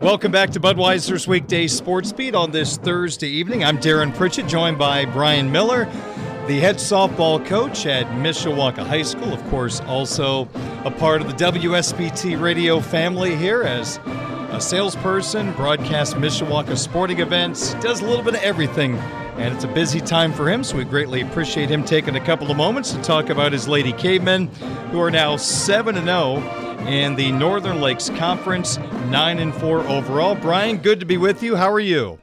Welcome back to Budweiser's Weekday Sports Beat on this Thursday evening. I'm Darren Pritchett, joined by Brian Miller, the head softball coach at Mishawaka High School. Of course, also a part of the WSBT radio family here as a salesperson, broadcasts Mishawaka sporting events, does a little bit of everything. And it's a busy time for him, so we greatly appreciate him taking a couple of moments to talk about his Lady Cavemen, who are now 7 0 in the Northern Lakes Conference, 9 and 4 overall. Brian, good to be with you. How are you?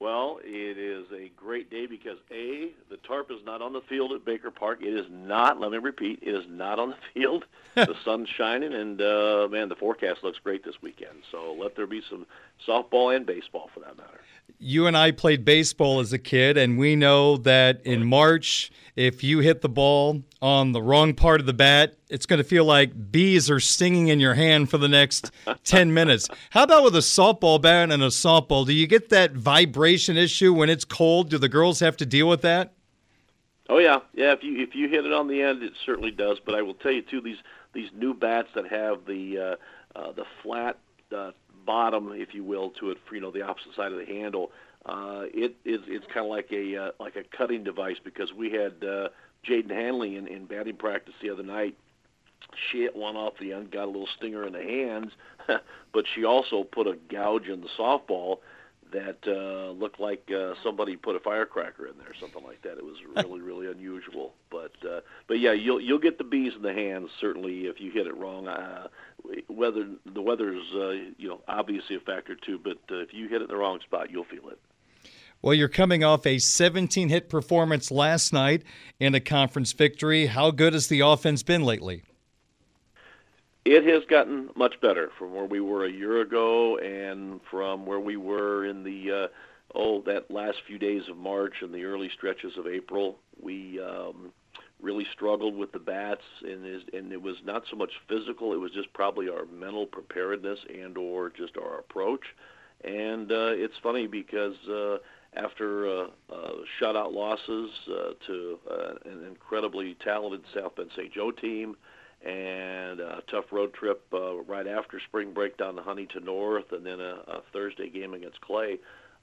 Well, it is a great day because A, the tarp is not on the field at Baker Park. It is not, let me repeat, it is not on the field. the sun's shining, and uh, man, the forecast looks great this weekend. So let there be some softball and baseball for that matter. You and I played baseball as a kid, and we know that in March, if you hit the ball on the wrong part of the bat, it's going to feel like bees are stinging in your hand for the next 10 minutes. How about with a softball bat and a softball? Do you get that vibration issue when it's cold? Do the girls have to deal with that? Oh yeah, yeah. If you if you hit it on the end, it certainly does. But I will tell you too, these these new bats that have the uh, uh, the flat uh, bottom, if you will, to it, for, you know, the opposite side of the handle uh, it is it's kind of like a uh, like a cutting device because we had uh, Jaden Hanley in, in batting practice the other night. She hit one off the end, got a little stinger in the hands, but she also put a gouge in the softball that uh, looked like uh, somebody put a firecracker in there, something like that. It was really, really unusual. But uh, but yeah, you'll you'll get the bees in the hands certainly if you hit it wrong. Uh, whether the weather's uh, you know obviously a factor too, but uh, if you hit it in the wrong spot, you'll feel it. Well, you're coming off a 17 hit performance last night in a conference victory. How good has the offense been lately? It has gotten much better from where we were a year ago and from where we were in the uh, oh that last few days of March and the early stretches of April. We um, really struggled with the bats, and is, and it was not so much physical; it was just probably our mental preparedness and or just our approach. And uh, it's funny because uh, after uh, uh, shutout losses uh, to uh, an incredibly talented South Bend St. Joe team and a tough road trip uh, right after spring break down to Huntington North and then a, a Thursday game against Clay.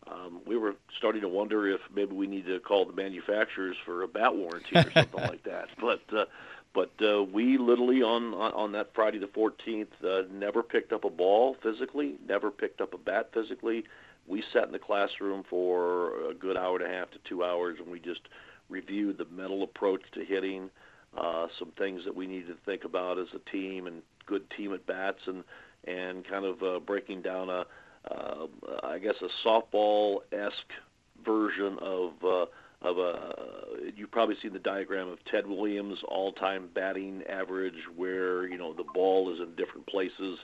Um, we were starting to wonder if maybe we need to call the manufacturers for a bat warranty or something like that. But uh, but uh, we literally on, on on that Friday the 14th uh, never picked up a ball physically, never picked up a bat physically we sat in the classroom for a good hour and a half to two hours, and we just reviewed the mental approach to hitting, uh, some things that we need to think about as a team, and good team at bats, and and kind of uh, breaking down a, uh, I guess, a softball esque version of. Uh, of a you've probably seen the diagram of Ted Williams all-time batting average where you know the ball is in different places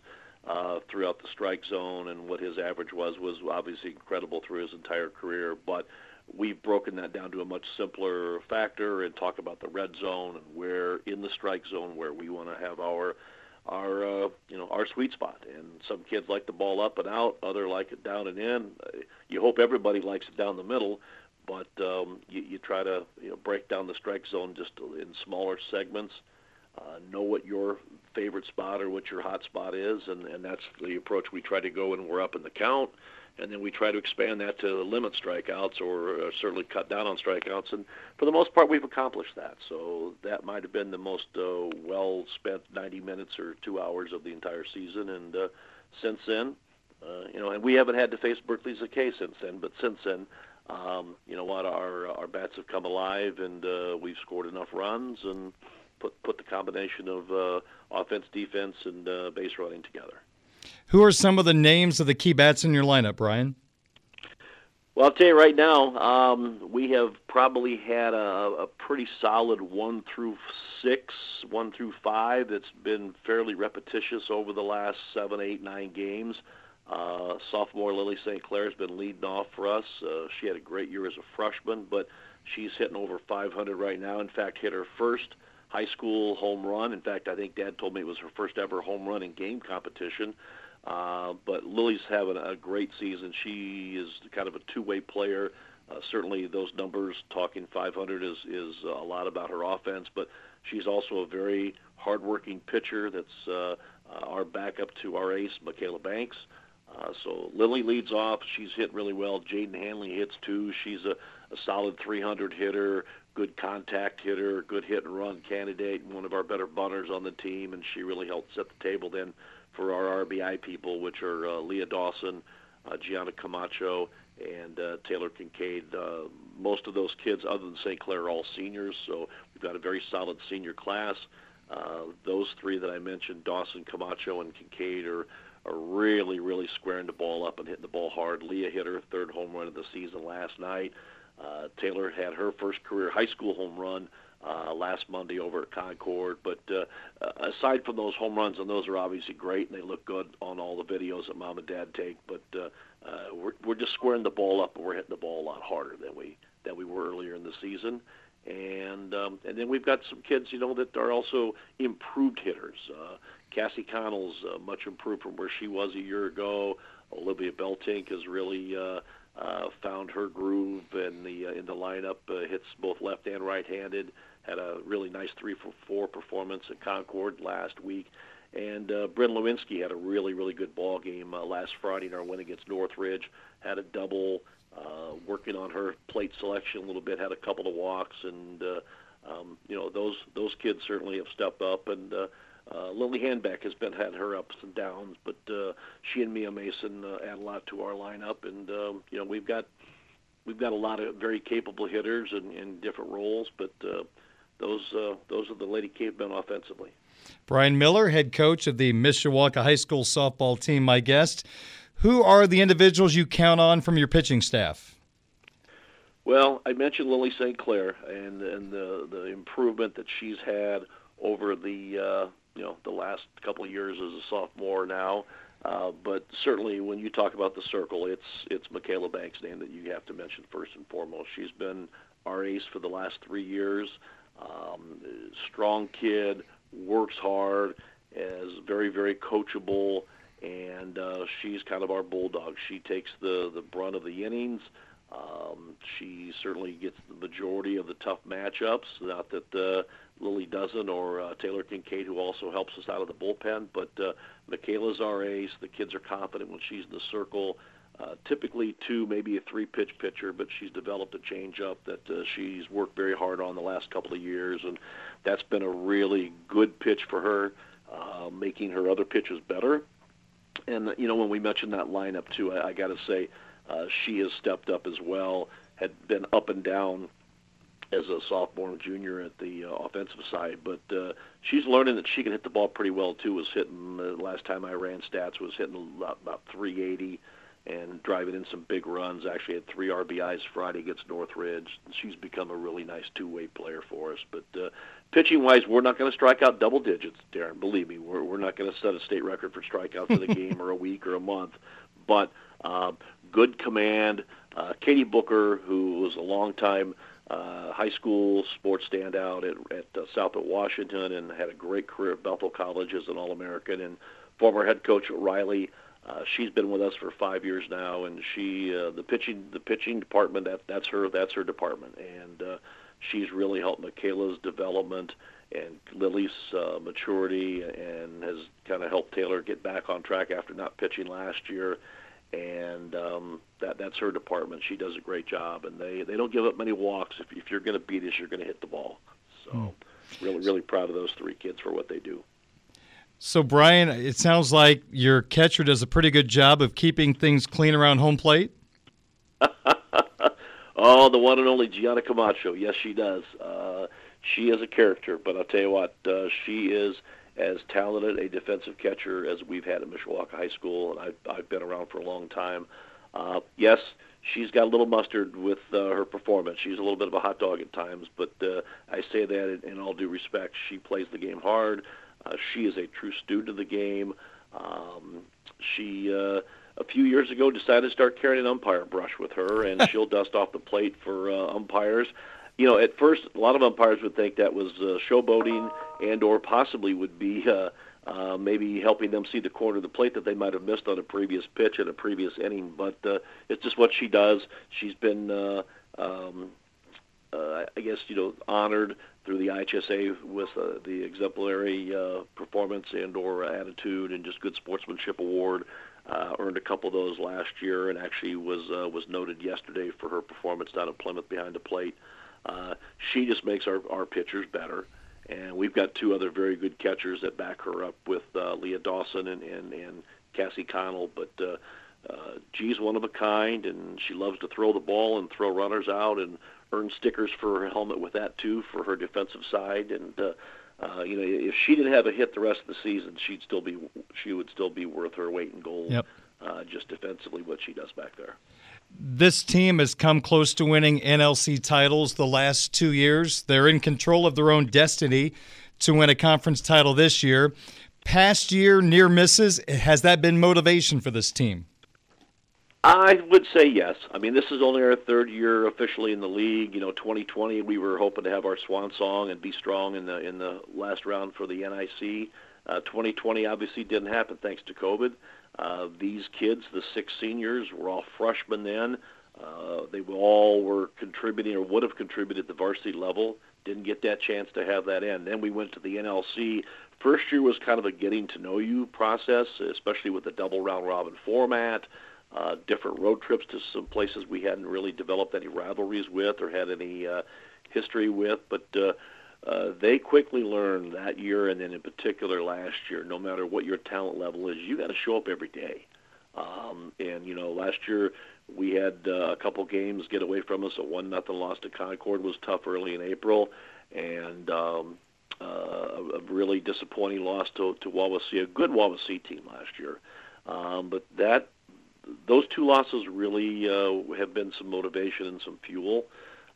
uh, throughout the strike zone, and what his average was was obviously incredible through his entire career. But we've broken that down to a much simpler factor and talk about the red zone and where in the strike zone where we want to have our our uh, you know our sweet spot. And some kids like the ball up and out, other like it down and in. You hope everybody likes it down the middle, but um, you, you try to you know break down the strike zone just in smaller segments. Uh, know what your favorite spot or what your hot spot is, and, and that's the approach we try to go when we're up in the count. And then we try to expand that to limit strikeouts or uh, certainly cut down on strikeouts. And for the most part, we've accomplished that. So that might have been the most uh, well spent 90 minutes or two hours of the entire season. And uh, since then, uh, you know, and we haven't had to face Berkeley K since then, but since then, um, you know what, our our bats have come alive, and uh, we've scored enough runs, and put put the combination of uh, offense, defense, and uh, base running together. Who are some of the names of the key bats in your lineup, Brian? Well, I'll tell you right now, um, we have probably had a, a pretty solid one through six, one through five. That's been fairly repetitious over the last seven, eight, nine games. Uh, sophomore Lily St. Clair has been leading off for us. Uh, she had a great year as a freshman, but she's hitting over 500 right now. In fact, hit her first high school home run. In fact, I think Dad told me it was her first ever home run in game competition. Uh, but Lily's having a great season. She is kind of a two-way player. Uh, certainly, those numbers talking 500 is is a lot about her offense, but she's also a very hardworking pitcher that's uh, uh, our backup to our ace, Michaela Banks. Uh, so Lily leads off. She's hit really well. Jaden Hanley hits too. She's a, a solid 300 hitter, good contact hitter, good hit and run candidate, and one of our better bunters on the team. And she really helped set the table then for our RBI people, which are uh, Leah Dawson, uh, Gianna Camacho, and uh, Taylor Kincaid. Uh, most of those kids, other than St. Clair, are all seniors, so we've got a very solid senior class. Uh, those three that I mentioned, Dawson, Camacho, and Kincaid, are are really, really squaring the ball up and hitting the ball hard. Leah hit her third home run of the season last night. Taylor had her first career high school home run uh, last Monday over at Concord. But uh, aside from those home runs, and those are obviously great, and they look good on all the videos that mom and dad take. But uh, uh, we're we're just squaring the ball up, and we're hitting the ball a lot harder than we than we were earlier in the season. And um, and then we've got some kids, you know, that are also improved hitters. Uh, Cassie Connell's uh, much improved from where she was a year ago. Olivia Beltink has really uh, uh, found her groove in the uh, in the lineup. Uh, hits both left and right-handed. Had a really nice three for four performance at Concord last week. And uh, Bryn Lewinsky had a really, really good ball game uh, last Friday in our win against Northridge. Had a double, uh, working on her plate selection a little bit. Had a couple of walks, and uh, um, you know those those kids certainly have stepped up. And uh, uh, Lily Handbeck has been had her ups and downs, but uh, she and Mia Mason uh, add a lot to our lineup, and um, you know we've got we've got a lot of very capable hitters in, in different roles, but uh, those uh, those are the Lady Cavemen offensively. Brian Miller, head coach of the Mishawaka High School softball team, my guest. Who are the individuals you count on from your pitching staff? Well, I mentioned Lily St. Clair and and the the improvement that she's had over the uh, you know the last couple of years as a sophomore now. Uh, but certainly, when you talk about the circle, it's it's Michaela Banks' name that you have to mention first and foremost. She's been our ace for the last three years. Um, strong kid, works hard, is very very coachable, and uh, she's kind of our bulldog. She takes the the brunt of the innings. Um, she certainly gets the majority of the tough matchups. Not that uh, Lily doesn't, or uh, Taylor Kincaid, who also helps us out of the bullpen. But uh, Michaela's our ace. The kids are confident when she's in the circle. Uh, typically two, maybe a three-pitch pitcher, but she's developed a changeup that uh, she's worked very hard on the last couple of years, and that's been a really good pitch for her, uh, making her other pitches better. And you know, when we mentioned that lineup too, I, I got to say she has stepped up as well. Had been up and down as a sophomore and junior at the uh, offensive side, but uh, she's learning that she can hit the ball pretty well too. Was hitting uh, last time I ran stats was hitting about, about 380 and driving in some big runs. Actually had three RBIs Friday against Northridge. She's become a really nice two-way player for us. But uh, pitching-wise, we're not going to strike out double digits, Darren. Believe me, we're we're not going to set a state record for strikeouts in a game or a week or a month. But uh, good command. Uh, Katie Booker, who was a long-time uh, high school sports standout at, at uh, South of Washington and had a great career at Bethel College as an All-American, and former head coach Riley. Uh, she's been with us for five years now, and she uh, the pitching the pitching department that that's her that's her department, and uh, she's really helped Michaela's development and Lily's uh, maturity, and has kind of helped Taylor get back on track after not pitching last year and um, that that's her department. She does a great job, and they they don't give up many walks. If if you're going to beat us, you're going to hit the ball. So, mm. really really proud of those three kids for what they do. So, Brian, it sounds like your catcher does a pretty good job of keeping things clean around home plate. oh, the one and only Gianna Camacho. Yes, she does. Uh, she is a character, but I'll tell you what, uh, she is as talented a defensive catcher as we've had at Mishawaka High School, and I've, I've been around for a long time. Uh, yes, she's got a little mustard with uh, her performance. She's a little bit of a hot dog at times, but uh, I say that in, in all due respect. She plays the game hard. Uh, she is a true student of the game. Um, she uh, a few years ago decided to start carrying an umpire brush with her, and she'll dust off the plate for uh, umpires you know, at first, a lot of umpires would think that was uh, showboating and or possibly would be uh, uh, maybe helping them see the corner of the plate that they might have missed on a previous pitch at a previous inning. But uh, it's just what she does. She's been uh, um, uh, I guess you know honored through the IHSA with uh, the exemplary uh, performance and/or attitude and just good sportsmanship award. Uh, earned a couple of those last year, and actually was uh, was noted yesterday for her performance down at Plymouth behind the plate. Uh, she just makes our our pitchers better, and we've got two other very good catchers that back her up with uh, Leah Dawson and and, and Cassie Connell. But uh, uh, G's one of a kind, and she loves to throw the ball and throw runners out and earn stickers for her helmet with that too for her defensive side. And uh, uh, you know, if she didn't have a hit the rest of the season, she'd still be she would still be worth her weight in gold. Yep. Uh, just defensively, what she does back there. This team has come close to winning NLC titles the last two years. They're in control of their own destiny to win a conference title this year. Past year, near misses. Has that been motivation for this team? I would say yes. I mean, this is only our third year officially in the league. You know, 2020 we were hoping to have our swan song and be strong in the in the last round for the NIC. Uh, 2020 obviously didn't happen thanks to COVID. Uh, these kids, the six seniors, were all freshmen then. Uh, they all were contributing or would have contributed at the varsity level. Didn't get that chance to have that in. Then we went to the NLC. First year was kind of a getting to know you process, especially with the double round robin format uh, different road trips to some places we hadn't really developed any rivalries with or had any uh, history with. But uh, uh, they quickly learned that year, and then in particular last year, no matter what your talent level is, you got to show up every day. Um, and you know, last year we had uh, a couple games get away from us. A one nothing loss to Concord was tough early in April, and um, uh, a really disappointing loss to to Wawasee, a good Wawasee team last year. Um, but that those two losses really uh, have been some motivation and some fuel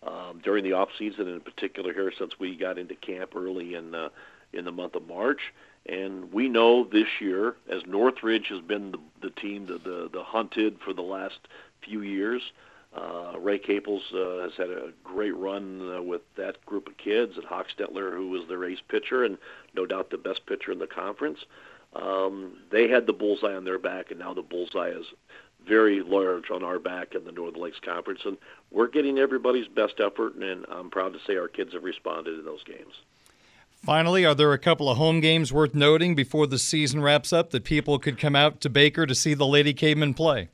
um, during the off season, in particular here since we got into camp early in uh, in the month of March. And we know this year, as Northridge has been the, the team, the, the the hunted for the last few years. Uh, Ray Caples uh, has had a great run uh, with that group of kids, and Hochstetler, who was their ace pitcher and no doubt the best pitcher in the conference. Um, they had the bullseye on their back, and now the bullseye is very large on our back in the Northern Lakes Conference, and we're getting everybody's best effort, and I'm proud to say our kids have responded in those games. Finally, are there a couple of home games worth noting before the season wraps up that people could come out to Baker to see the Lady Cavemen play?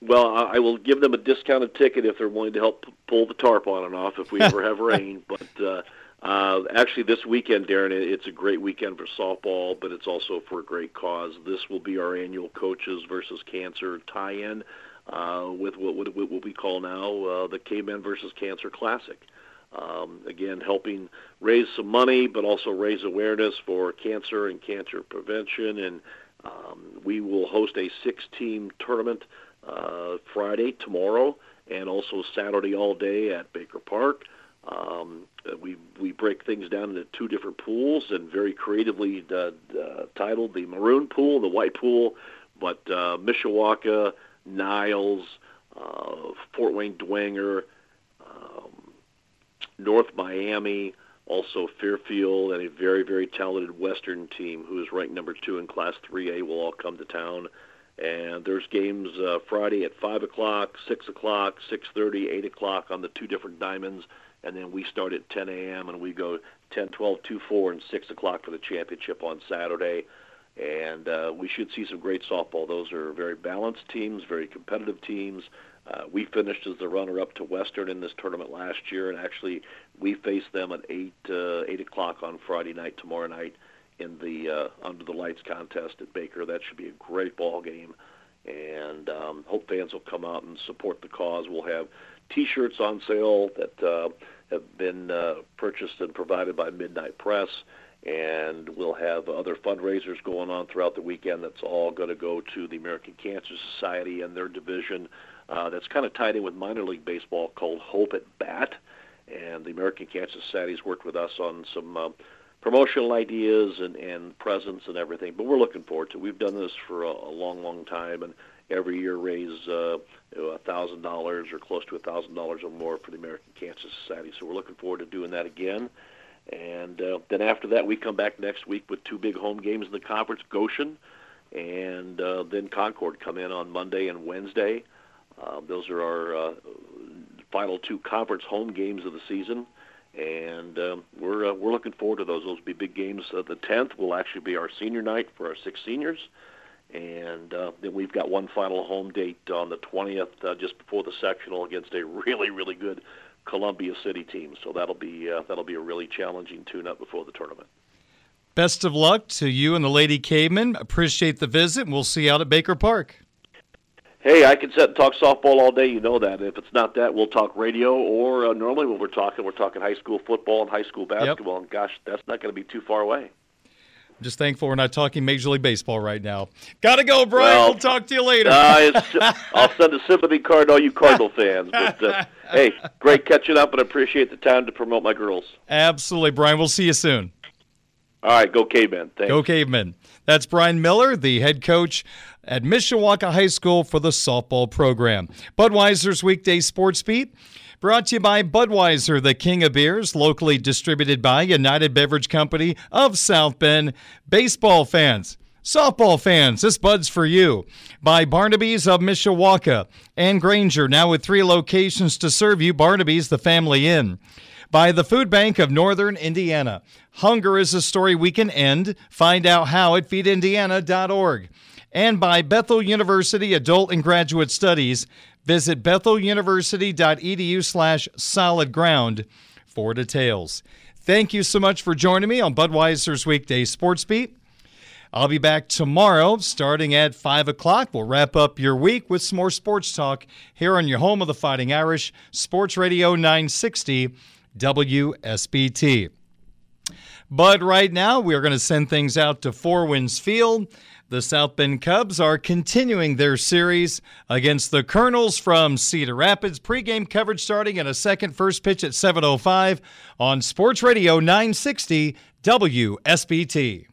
Well, I will give them a discounted ticket if they're willing to help pull the tarp on and off if we ever have rain. But uh, uh, actually, this weekend, Darren, it's a great weekend for softball, but it's also for a great cause. This will be our annual Coaches versus Cancer tie-in uh, with what, what, what we call now uh, the Cavemen versus Cancer Classic. Um, again, helping raise some money, but also raise awareness for cancer and cancer prevention. And um, we will host a six-team tournament uh, Friday, tomorrow, and also Saturday all day at Baker Park. Um, we we break things down into two different pools and very creatively uh, uh, titled the maroon pool, the white pool, but uh, Mishawaka, Niles, uh, Fort Wayne Dwenger, um, North Miami, also Fairfield, and a very very talented Western team who is ranked number two in Class 3A will all come to town. And there's games uh, Friday at five o'clock, six o'clock, six thirty, eight o'clock on the two different diamonds and then we start at 10 a.m. and we go 10, 12, 2, 4, and 6 o'clock for the championship on Saturday. And uh, we should see some great softball. Those are very balanced teams, very competitive teams. Uh, we finished as the runner-up to Western in this tournament last year, and actually we face them at eight uh, eight o'clock on Friday night tomorrow night in the uh, under the lights contest at Baker. That should be a great ball game, and um, hope fans will come out and support the cause. We'll have T-shirts on sale that uh, have been uh, purchased and provided by Midnight Press, and we'll have other fundraisers going on throughout the weekend. That's all going to go to the American Cancer Society and their division. Uh, that's kind of tied in with minor league baseball called Hope at Bat, and the American Cancer Society has worked with us on some. Promotional ideas and, and presence and everything. But we're looking forward to. It. We've done this for a, a long, long time, and every year raise uh, a thousand dollars or close to a thousand dollars or more for the American Cancer Society. So we're looking forward to doing that again. And uh, then after that, we come back next week with two big home games in the conference: Goshen, and uh, then Concord come in on Monday and Wednesday. Uh, those are our uh, final two conference home games of the season, and um, we're uh, we're looking forward to those. Those will be big games. Uh, the 10th will actually be our senior night for our six seniors, and uh, then we've got one final home date on the 20th, uh, just before the sectional, against a really really good Columbia City team. So that'll be uh, that'll be a really challenging tune-up before the tournament. Best of luck to you and the Lady Cavemen. Appreciate the visit, we'll see you out at Baker Park. Hey, I can sit and talk softball all day. You know that. If it's not that, we'll talk radio. Or uh, normally, when we're talking, we're talking high school football and high school basketball. Yep. And gosh, that's not going to be too far away. I'm just thankful we're not talking Major League Baseball right now. Gotta go, Brian. Well, we'll talk to you later. uh, I'll send a sympathy card to all you Cardinal fans. But uh, hey, great catching up, and appreciate the time to promote my girls. Absolutely, Brian. We'll see you soon. All right, go cavemen. Thanks. Go cavemen. That's Brian Miller, the head coach at Mishawaka High School for the softball program. Budweiser's weekday sports beat. Brought to you by Budweiser, the king of beers, locally distributed by United Beverage Company of South Bend. Baseball fans, softball fans, this Bud's for you. By Barnaby's of Mishawaka and Granger, now with three locations to serve you. Barnaby's, the family inn by the Food Bank of Northern Indiana. Hunger is a story we can end. Find out how at feedindiana.org. And by Bethel University Adult and Graduate Studies. Visit betheluniversity.edu slash solid ground for details. Thank you so much for joining me on Budweiser's Weekday Sports Beat. I'll be back tomorrow starting at 5 o'clock. We'll wrap up your week with some more sports talk here on your home of the Fighting Irish, Sports Radio 960 WSBT. But right now, we are going to send things out to Four Winds Field. The South Bend Cubs are continuing their series against the Kernels from Cedar Rapids. Pre-game coverage starting in a second, first pitch at 7:05 on Sports Radio 960 WSBT.